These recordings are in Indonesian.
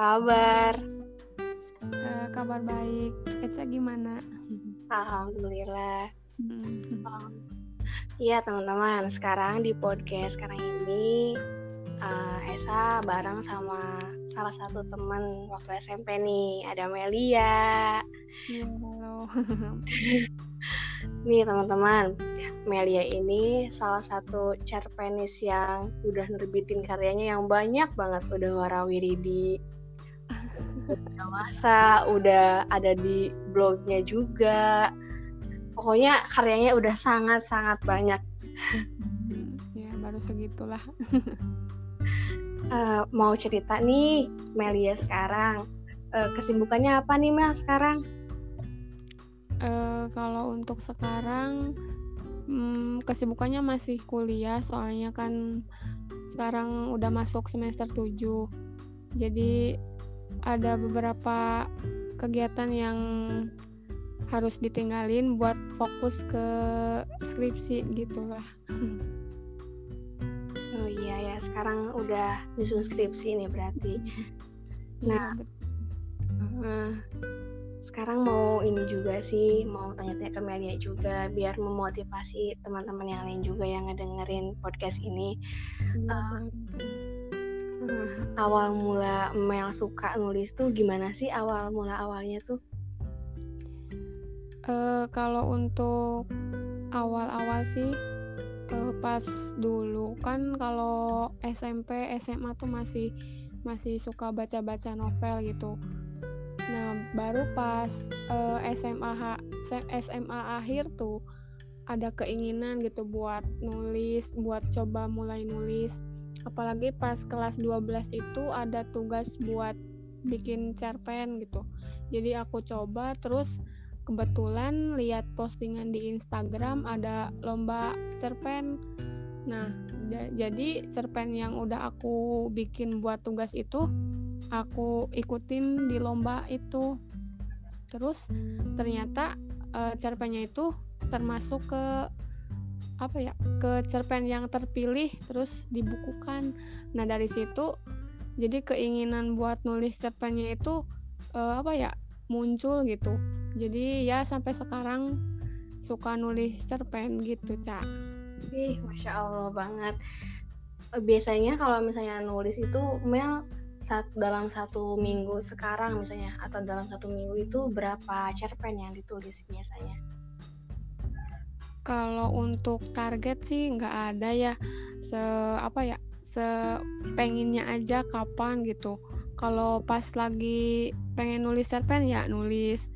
Kabar? Uh, kabar baik. Eca gimana? Alhamdulillah. Hmm. Iya teman-teman, sekarang di podcast sekarang ini uh, Esa bareng sama salah satu teman waktu SMP nih, ada Melia. Ya, halo. nih teman-teman, Melia ini salah satu cerpenis yang udah nerbitin karyanya yang banyak banget, udah warawiri di udah masa, udah ada di blognya juga. Pokoknya karyanya udah sangat-sangat banyak. Ya, baru segitulah. uh, mau cerita nih, Melia sekarang. Uh, kesibukannya apa nih Mel sekarang? Uh, kalau untuk sekarang hmm, kesibukannya masih kuliah soalnya kan sekarang udah masuk semester 7 jadi ada beberapa kegiatan yang harus ditinggalin buat fokus ke skripsi gitulah oh iya ya sekarang udah nyusun skripsi nih berarti. Iya, nah sekarang mau ini juga sih mau tanya-tanya ke Melia juga biar memotivasi teman-teman yang lain juga yang ngedengerin podcast ini. Uh, uh, awal mula Mel suka nulis tuh gimana sih awal mula awalnya tuh? Uh, kalau untuk awal-awal sih uh, pas dulu kan kalau SMP SMA tuh masih masih suka baca-baca novel gitu. Nah, baru pas uh, eh, SMA SMA akhir tuh ada keinginan gitu buat nulis, buat coba mulai nulis. Apalagi pas kelas 12 itu ada tugas buat bikin cerpen gitu. Jadi aku coba terus kebetulan lihat postingan di Instagram ada lomba cerpen. Nah, jadi cerpen yang udah aku bikin buat tugas itu aku ikutin di lomba itu terus ternyata uh, cerpennya itu termasuk ke apa ya ke cerpen yang terpilih terus dibukukan. Nah dari situ jadi keinginan buat nulis cerpennya itu uh, apa ya muncul gitu. Jadi ya sampai sekarang suka nulis cerpen gitu cak. Ih masya allah banget. Biasanya kalau misalnya nulis itu Mel saat dalam satu minggu sekarang misalnya atau dalam satu minggu itu berapa cerpen yang ditulis biasanya? Kalau untuk target sih nggak ada ya se apa ya sepenginnya aja kapan gitu. Kalau pas lagi pengen nulis cerpen ya nulis.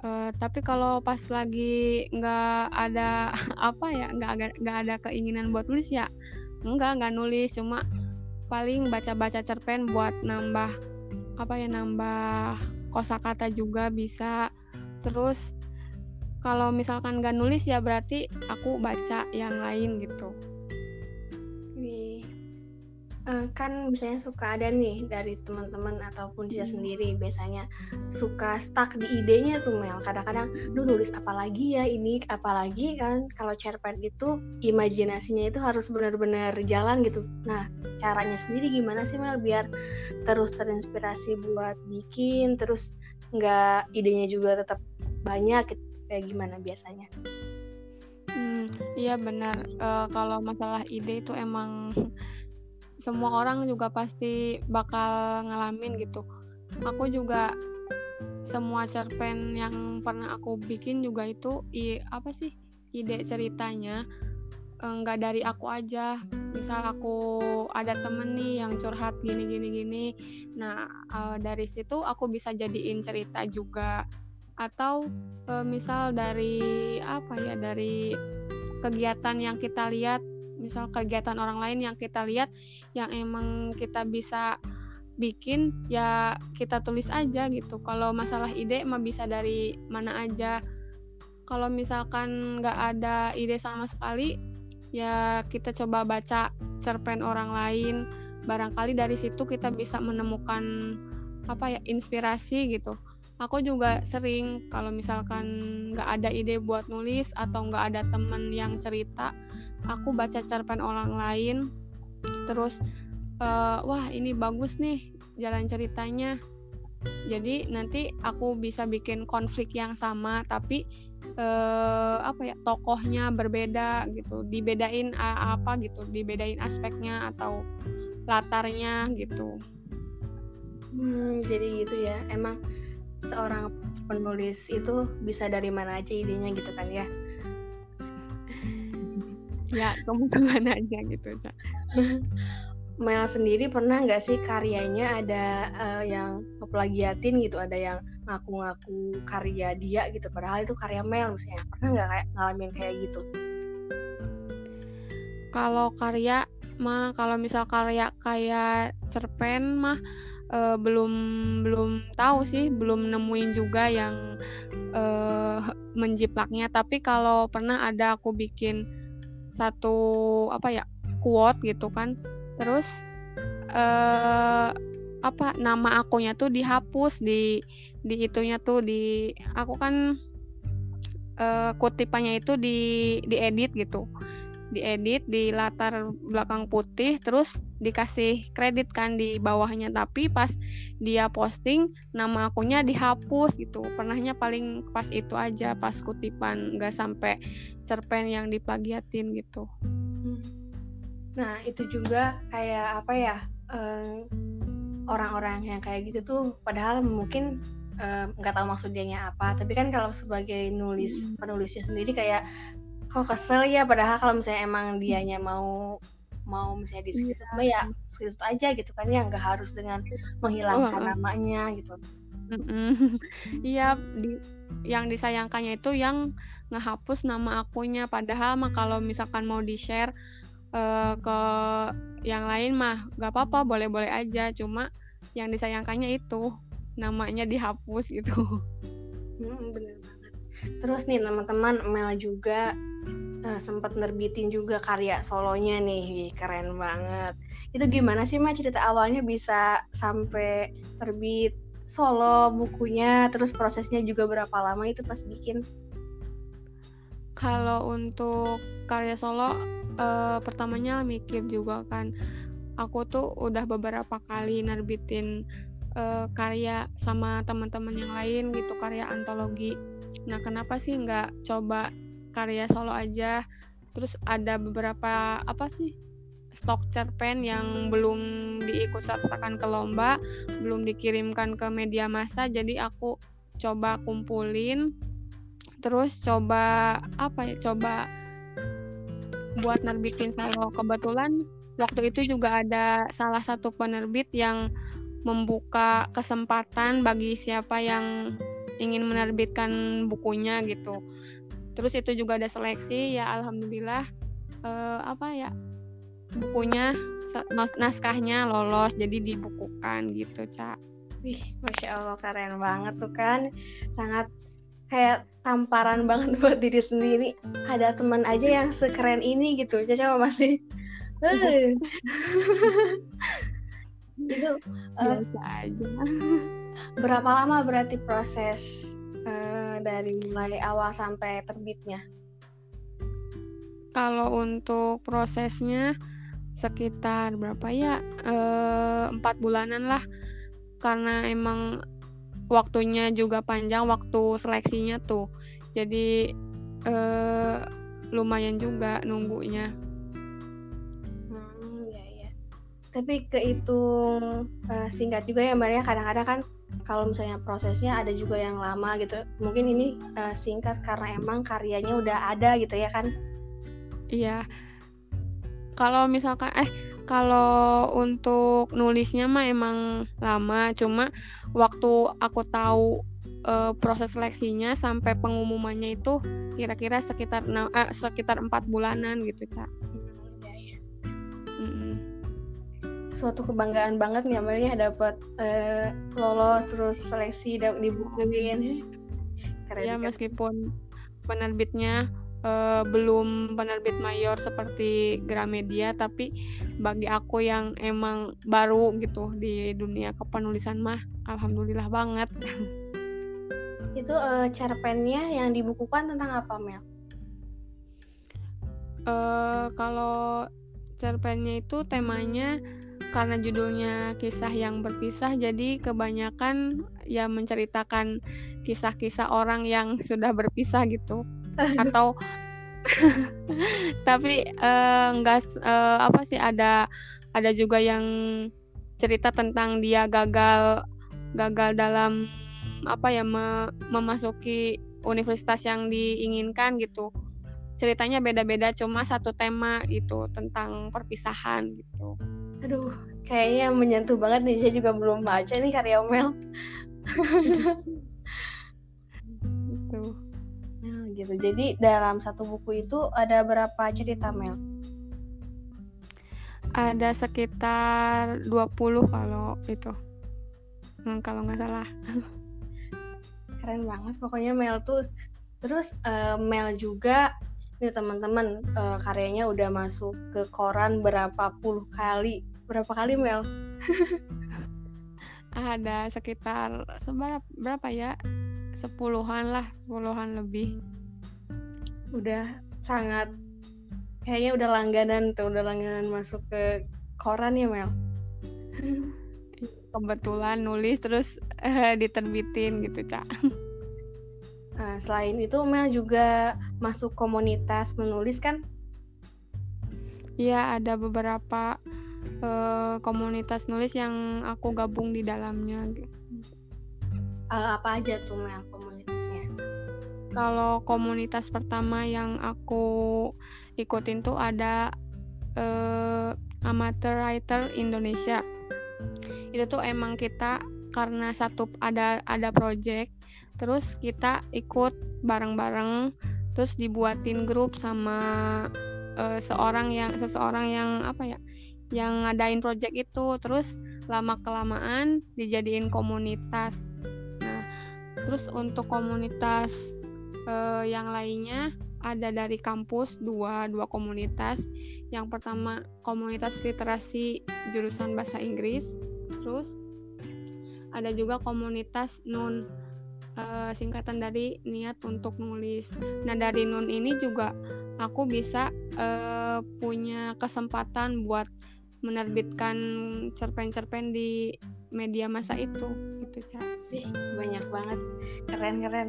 Uh, tapi kalau pas lagi nggak ada apa ya nggak nggak ada keinginan buat nulis ya nggak nggak nulis cuma paling baca-baca cerpen buat nambah apa ya nambah kosakata juga bisa terus kalau misalkan gak nulis ya berarti aku baca yang lain gitu. Uh, kan biasanya suka ada nih dari teman-teman ataupun dia hmm. sendiri. Biasanya suka stuck di idenya tuh Mel. Kadang-kadang lu nulis apa lagi ya ini? Apalagi kan kalau cerpen itu imajinasinya itu harus benar-benar jalan gitu. Nah caranya sendiri gimana sih Mel biar terus terinspirasi buat bikin terus nggak idenya juga tetap banyak gitu. Kayak gimana biasanya? Hmm, iya benar. Uh, kalau masalah ide itu emang semua orang juga pasti bakal ngalamin gitu. Aku juga semua cerpen yang pernah aku bikin juga itu i apa sih ide ceritanya enggak eh, dari aku aja. Misal aku ada temen nih yang curhat gini gini gini. Nah uh, dari situ aku bisa jadiin cerita juga atau uh, misal dari apa ya dari kegiatan yang kita lihat misal kegiatan orang lain yang kita lihat yang emang kita bisa bikin ya kita tulis aja gitu. Kalau masalah ide mah bisa dari mana aja. Kalau misalkan nggak ada ide sama sekali ya kita coba baca cerpen orang lain. Barangkali dari situ kita bisa menemukan apa ya inspirasi gitu aku juga sering kalau misalkan nggak ada ide buat nulis atau nggak ada temen yang cerita aku baca cerpen orang lain. Terus uh, wah ini bagus nih jalan ceritanya. Jadi nanti aku bisa bikin konflik yang sama tapi uh, apa ya tokohnya berbeda gitu. Dibedain apa gitu dibedain aspeknya atau latarnya gitu. Hmm, jadi gitu ya. Emang seorang penulis itu bisa dari mana aja idenya gitu kan ya? Ya kamu ke mana aja gitu cak Mel sendiri pernah nggak sih karyanya ada uh, yang ngeplagiatin gitu ada yang ngaku-ngaku karya dia gitu padahal itu karya Mel misalnya. Pernah nggak kayak ngalamin kayak gitu? Kalau karya mah kalau misal karya kayak cerpen mah uh, belum belum tahu sih belum nemuin juga yang uh, menjiplaknya. Tapi kalau pernah ada aku bikin satu apa ya quote gitu kan. Terus uh, apa nama akunya tuh dihapus di di itunya tuh di aku kan uh, kutipannya itu di diedit gitu diedit di latar belakang putih terus dikasih kredit kan di bawahnya. Tapi pas dia posting nama akunnya dihapus gitu. Pernahnya paling pas itu aja pas kutipan nggak sampai cerpen yang diplagiatin gitu. Nah itu juga kayak apa ya orang-orang yang kayak gitu tuh padahal mungkin nggak uh, tahu maksudnya apa. Tapi kan kalau sebagai nulis hmm. penulisnya sendiri kayak kok kesel ya padahal kalau misalnya emang dianya mau mau misalnya di screenshot yeah. ya screenshot aja gitu kan ya nggak harus dengan menghilangkan oh, namanya gitu. Iya di yang disayangkannya itu yang ngehapus nama akunnya padahal mah kalau misalkan mau di share uh, ke yang lain mah nggak apa-apa boleh-boleh aja. Cuma yang disayangkannya itu namanya dihapus gitu. Hmm, bener terus nih teman-teman Mel juga uh, sempat nerbitin juga karya solonya nih. Keren banget. Itu gimana sih Ma cerita awalnya bisa sampai terbit solo bukunya terus prosesnya juga berapa lama itu pas bikin? Kalau untuk karya solo uh, pertamanya mikir juga kan. Aku tuh udah beberapa kali nerbitin uh, karya sama teman-teman yang lain gitu karya antologi nah kenapa sih nggak coba karya solo aja? Terus ada beberapa apa sih stok cerpen yang belum diikut sertakan ke lomba belum dikirimkan ke media massa jadi aku coba kumpulin. Terus coba apa ya coba buat nerbitin solo. Kebetulan waktu itu juga ada salah satu penerbit yang membuka kesempatan bagi siapa yang ingin menerbitkan bukunya gitu. Terus itu juga ada seleksi ya alhamdulillah uh, apa ya bukunya naskahnya lolos jadi dibukukan gitu cak Wih, masya allah keren banget tuh kan. Sangat kayak tamparan banget buat diri sendiri. Ada teman aja yang sekeren ini gitu Caca masih? Itu biasa uh, aja berapa lama berarti proses uh, dari mulai awal sampai terbitnya? Kalau untuk prosesnya sekitar berapa ya eh, empat bulanan lah karena emang waktunya juga panjang waktu seleksinya tuh jadi eh, lumayan juga nunggunya. Hmm, ya ya. Tapi kehitung uh, singkat juga ya Mbak ya kadang-kadang kan kalau misalnya prosesnya ada juga yang lama gitu mungkin ini uh, singkat karena emang karyanya udah ada gitu ya kan? Iya. Kalau misalkan eh kalau untuk nulisnya mah emang lama cuma waktu aku tahu uh, proses seleksinya sampai pengumumannya itu kira-kira sekitar uh, sekitar empat bulanan gitu cak suatu kebanggaan banget nih Amelia dapat uh, lolos terus seleksi dan dibukuin Keren ya meskipun penerbitnya uh, belum penerbit mayor seperti Gramedia tapi bagi aku yang emang baru gitu di dunia kepenulisan mah alhamdulillah banget. Itu uh, cerpennya yang dibukukan tentang apa Mel? Uh, kalau cerpennya itu temanya karena judulnya kisah yang berpisah jadi kebanyakan ya menceritakan kisah-kisah orang yang sudah berpisah gitu. Atau tapi enggak uh, uh, apa sih ada ada juga yang cerita tentang dia gagal gagal dalam apa ya me, memasuki universitas yang diinginkan gitu. Ceritanya beda-beda cuma satu tema gitu tentang perpisahan gitu aduh kayaknya menyentuh banget nih. Saya juga belum baca nih karya Mel. Gitu nah, gitu. Jadi dalam satu buku itu ada berapa cerita Mel? Ada sekitar 20 kalau itu. Hmm, kalau nggak salah. Keren banget. Pokoknya Mel tuh terus uh, Mel juga nih teman-teman uh, karyanya udah masuk ke koran berapa puluh kali berapa kali Mel? ada sekitar seberapa berapa ya? Sepuluhan lah sepuluhan lebih. Udah sangat kayaknya udah langganan tuh udah langganan masuk ke koran ya Mel? Kebetulan nulis terus eh, diterbitin gitu cak. Nah, selain itu Mel juga masuk komunitas menulis kan? Iya ada beberapa uh, komunitas nulis yang aku gabung di dalamnya. Uh, apa aja tuh Mel komunitasnya? Kalau komunitas pertama yang aku ikutin tuh ada uh, Amateur Writer Indonesia. Itu tuh emang kita karena satu ada ada project, terus kita ikut bareng-bareng, terus dibuatin grup sama uh, seorang yang seseorang yang apa ya? Yang ngadain project itu. Terus lama kelamaan dijadiin komunitas. Nah terus untuk komunitas uh, yang lainnya ada dari kampus dua dua komunitas. Yang pertama komunitas literasi jurusan bahasa Inggris. Terus ada juga komunitas nun uh, singkatan dari niat untuk nulis. Nah dari nun ini juga aku bisa uh, punya kesempatan buat menerbitkan cerpen-cerpen di media masa itu gitu cak. Banyak banget. Keren keren.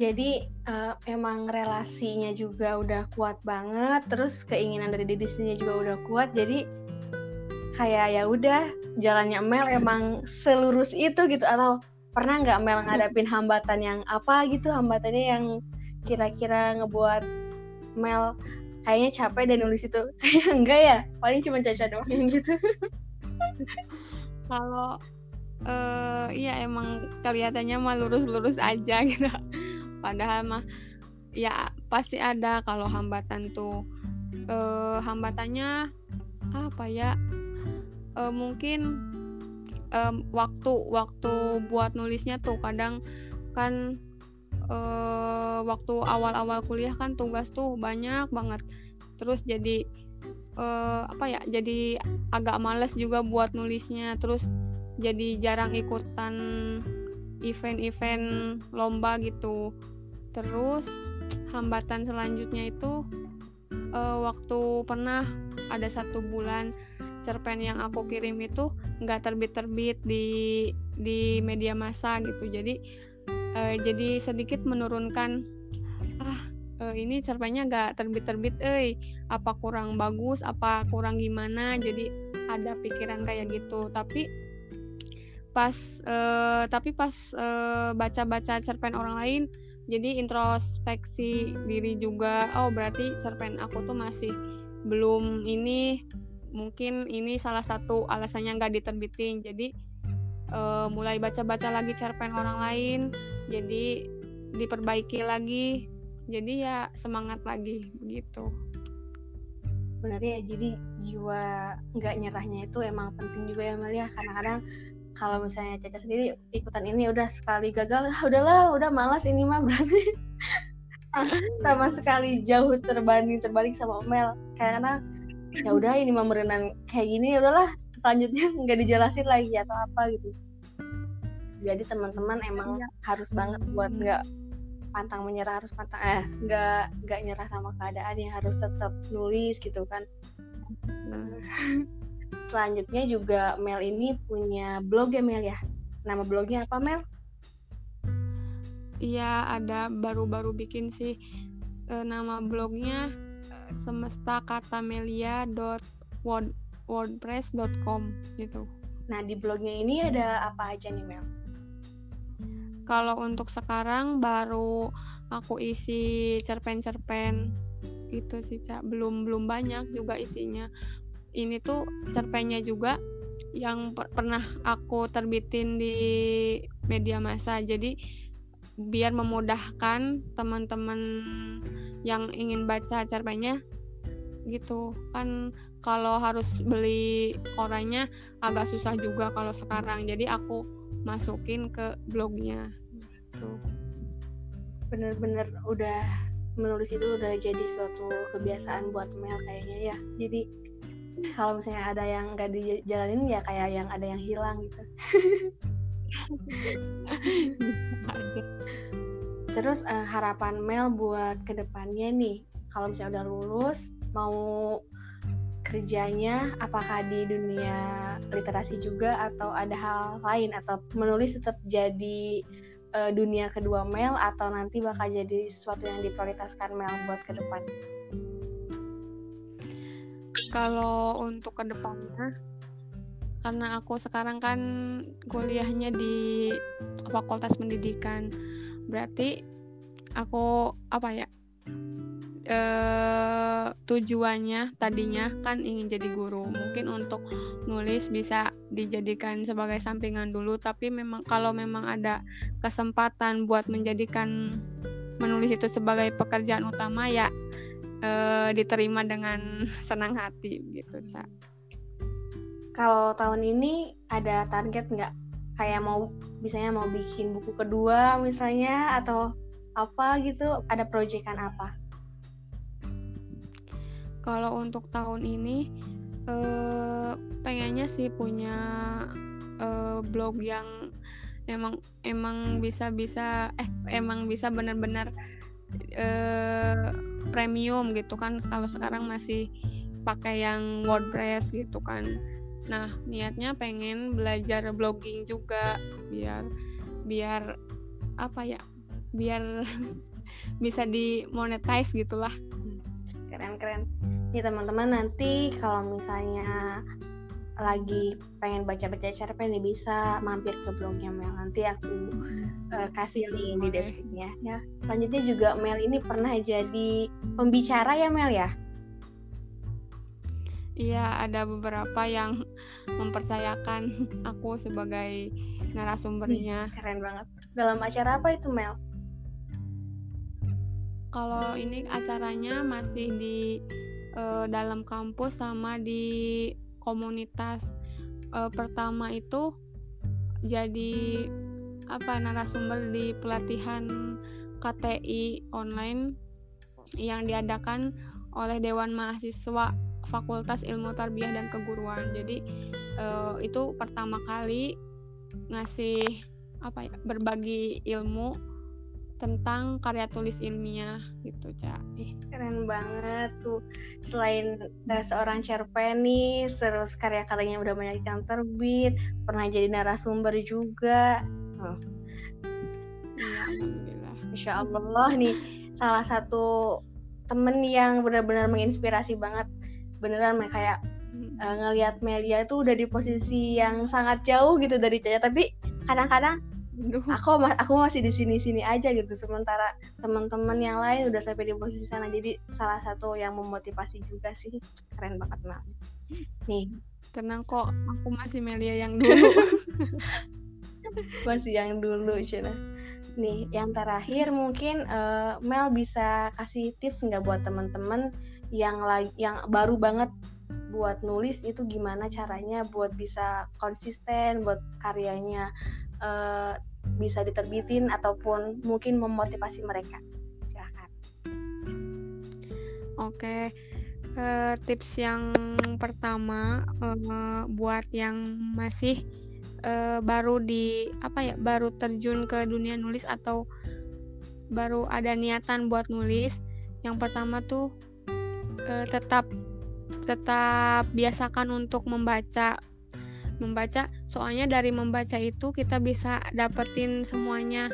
Jadi uh, emang relasinya juga udah kuat banget terus keinginan dari diri sendiri juga udah kuat jadi kayak ya udah jalannya Mel emang selurus itu gitu atau pernah nggak Mel ngadapin hambatan yang apa gitu hambatannya yang kira-kira ngebuat Mel kayaknya capek dan nulis itu. Kayak enggak ya? Paling cuma caca doang yang gitu. Kalau uh, iya emang kelihatannya mah lurus-lurus aja gitu. Padahal mah ya pasti ada kalau hambatan tuh. Uh, hambatannya apa ya? Uh, mungkin um, waktu waktu buat nulisnya tuh kadang kan uh, waktu awal-awal kuliah kan tugas tuh banyak banget. Terus jadi uh, apa ya jadi agak males juga buat nulisnya. Terus jadi jarang ikutan event-event lomba gitu. Terus hambatan selanjutnya itu uh, waktu pernah ada satu bulan cerpen yang aku kirim itu nggak terbit-terbit di di media massa gitu. Jadi uh, jadi sedikit menurunkan ah uh, ini cerpennya gak terbit-terbit eh apa kurang bagus apa kurang gimana? Jadi ada pikiran kayak gitu. Tapi pas uh, tapi pas baca-baca uh, cerpen orang lain jadi introspeksi diri juga oh berarti cerpen aku tuh masih belum ini mungkin ini salah satu alasannya nggak diterbitin. Jadi uh, mulai baca-baca lagi cerpen orang lain jadi diperbaiki lagi. Jadi ya semangat lagi begitu benar ya jadi jiwa nggak nyerahnya itu emang penting juga ya Malia kadang-kadang kalau misalnya Caca sendiri ikutan ini udah sekali gagal ah, udahlah udah malas ini mah berarti. Sama sekali jauh terbanding terbalik sama Mel. Karena ya udah ini mah merenang kayak gini ya udahlah selanjutnya nggak dijelasin lagi atau apa gitu jadi teman-teman emang ya. harus banget buat nggak pantang menyerah harus pantang eh nggak nggak nyerah sama keadaan ya harus tetap nulis gitu kan nah. selanjutnya juga Mel ini punya blog ya Mel ya. Nama blognya apa Mel? Iya ada baru-baru bikin sih e, nama blognya semesta kata wordpress.com gitu. Nah di blognya ini ada apa aja nih Mel? Kalau untuk sekarang baru aku isi cerpen-cerpen itu sih cak belum belum banyak juga isinya. Ini tuh cerpennya juga yang per pernah aku terbitin di media massa. Jadi biar memudahkan teman-teman yang ingin baca cerpennya gitu. Kan kalau harus beli orangnya agak susah juga kalau sekarang. Jadi aku masukin ke blognya tuh bener-bener udah menulis itu udah jadi suatu kebiasaan buat Mel kayaknya ya. Jadi kalau misalnya ada yang gak dijalanin ya kayak yang ada yang hilang gitu. Terus uh, harapan Mel buat ke depannya nih kalau misalnya udah lulus mau kerjanya apakah di dunia literasi juga atau ada hal lain? Atau menulis tetap jadi uh, dunia kedua Mel atau nanti bakal jadi sesuatu yang diprioritaskan Mel buat ke depan? Kalau untuk ke depannya, karena aku sekarang kan kuliahnya di Fakultas Pendidikan, berarti aku apa ya? Eh, tujuannya tadinya kan ingin jadi guru. Mungkin untuk nulis bisa dijadikan sebagai sampingan dulu tapi memang kalau memang ada kesempatan buat menjadikan menulis itu sebagai pekerjaan utama ya eh, diterima dengan senang hati gitu cak kalau tahun ini ada target nggak? Kayak mau misalnya mau bikin buku kedua misalnya atau apa gitu ada proyekan apa kalau untuk tahun ini eh, pengennya sih punya eh, blog yang emang emang bisa bisa eh emang bisa benar-benar eh, premium gitu kan. Kalau sekarang masih pakai yang WordPress gitu kan. Nah niatnya pengen belajar blogging juga biar biar apa ya biar bisa dimonetize gitulah keren keren nih teman-teman nanti kalau misalnya lagi pengen baca-baca cerpen nih bisa mampir ke blognya Mel nanti aku uh, kasih link di deskripsinya ya selanjutnya juga Mel ini pernah jadi pembicara ya Mel ya Iya, ada beberapa yang mempercayakan aku sebagai narasumbernya. Keren banget. Dalam acara apa itu, Mel? Kalau ini acaranya masih di uh, dalam kampus sama di komunitas uh, pertama itu jadi apa narasumber di pelatihan KTI online yang diadakan oleh Dewan Mahasiswa Fakultas Ilmu Tarbiyah dan Keguruan. Jadi uh, itu pertama kali ngasih apa ya berbagi ilmu tentang karya tulis ilmiah gitu cak Ih, keren banget tuh. Selain uh, seorang cerpenis terus karya-karyanya udah banyak yang terbit pernah jadi narasumber juga. Oh. Insya Allah nih salah satu temen yang benar-benar menginspirasi banget. Beneran kayak uh, ngelihat Melia itu udah di posisi yang sangat jauh gitu dari Caca. Tapi kadang-kadang aku aku masih di sini sini aja gitu sementara teman-teman yang lain udah sampai di posisi sana. Jadi salah satu yang memotivasi juga sih. Keren banget mas nih. Tenang kok aku masih Melia yang dulu. Masih yang dulu cina nih yang terakhir mungkin uh, Mel bisa kasih tips nggak buat teman-teman yang lagi yang baru banget buat nulis itu gimana caranya buat bisa konsisten buat karyanya? Uh, bisa diterbitin ataupun mungkin memotivasi mereka. Silahkan. Oke uh, tips yang pertama uh, buat yang masih uh, baru di apa ya baru terjun ke dunia nulis atau baru ada niatan buat nulis yang pertama tuh uh, tetap tetap biasakan untuk membaca membaca. Soalnya dari membaca itu kita bisa dapetin semuanya.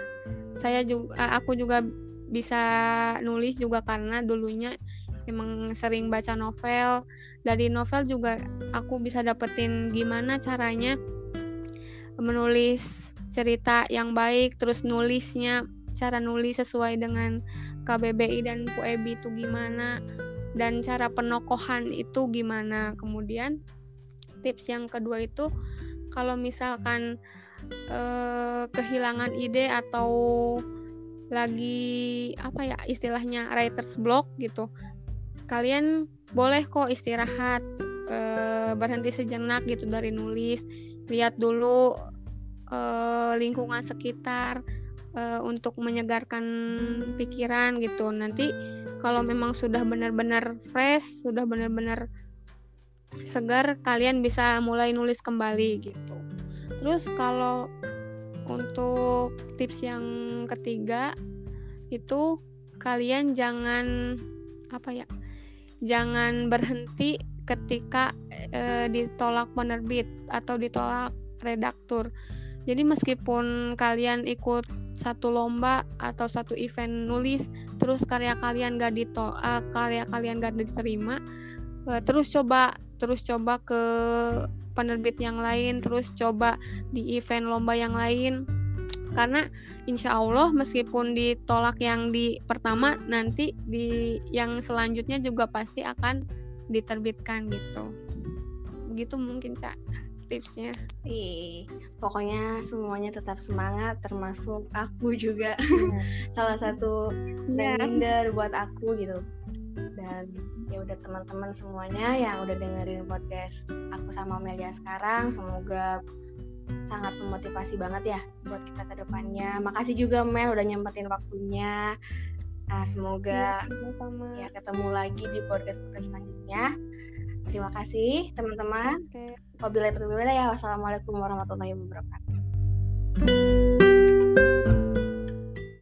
Saya juga aku juga bisa nulis juga karena dulunya emang sering baca novel. Dari novel juga aku bisa dapetin gimana caranya menulis cerita yang baik terus nulisnya cara nulis sesuai dengan KBBI dan PUEB itu gimana dan cara penokohan itu gimana. Kemudian tips yang kedua itu kalau misalkan eh, kehilangan ide atau lagi apa ya istilahnya writers block gitu kalian boleh kok istirahat eh, berhenti sejenak gitu dari nulis lihat dulu eh, lingkungan sekitar eh, untuk menyegarkan pikiran gitu. Nanti kalau memang sudah benar-benar fresh sudah benar-benar segar kalian bisa mulai nulis kembali gitu. Terus kalau untuk tips yang ketiga itu kalian jangan apa ya jangan berhenti ketika e, ditolak penerbit atau ditolak redaktur. Jadi meskipun kalian ikut satu lomba atau satu event nulis terus karya kalian gak ditolak uh, karya kalian gak diterima uh, terus coba terus coba ke penerbit yang lain terus coba di event lomba yang lain. Karena insya Allah meskipun ditolak yang di pertama nanti di yang selanjutnya juga pasti akan diterbitkan gitu. Begitu mungkin cak tipsnya. Ih, pokoknya semuanya tetap semangat termasuk aku juga. Yeah. salah satu yeah. reminder buat aku gitu. Dan ya udah teman-teman semuanya yang udah dengerin podcast aku sama Melia sekarang semoga sangat memotivasi banget ya buat kita ke depannya. Makasih juga Mel udah nyempetin waktunya. Nah, semoga ya, ya ketemu lagi di podcast podcast selanjutnya. Terima kasih teman-teman. Okay. wabillahi taufiq ya wassalamualaikum warahmatullahi wabarakatuh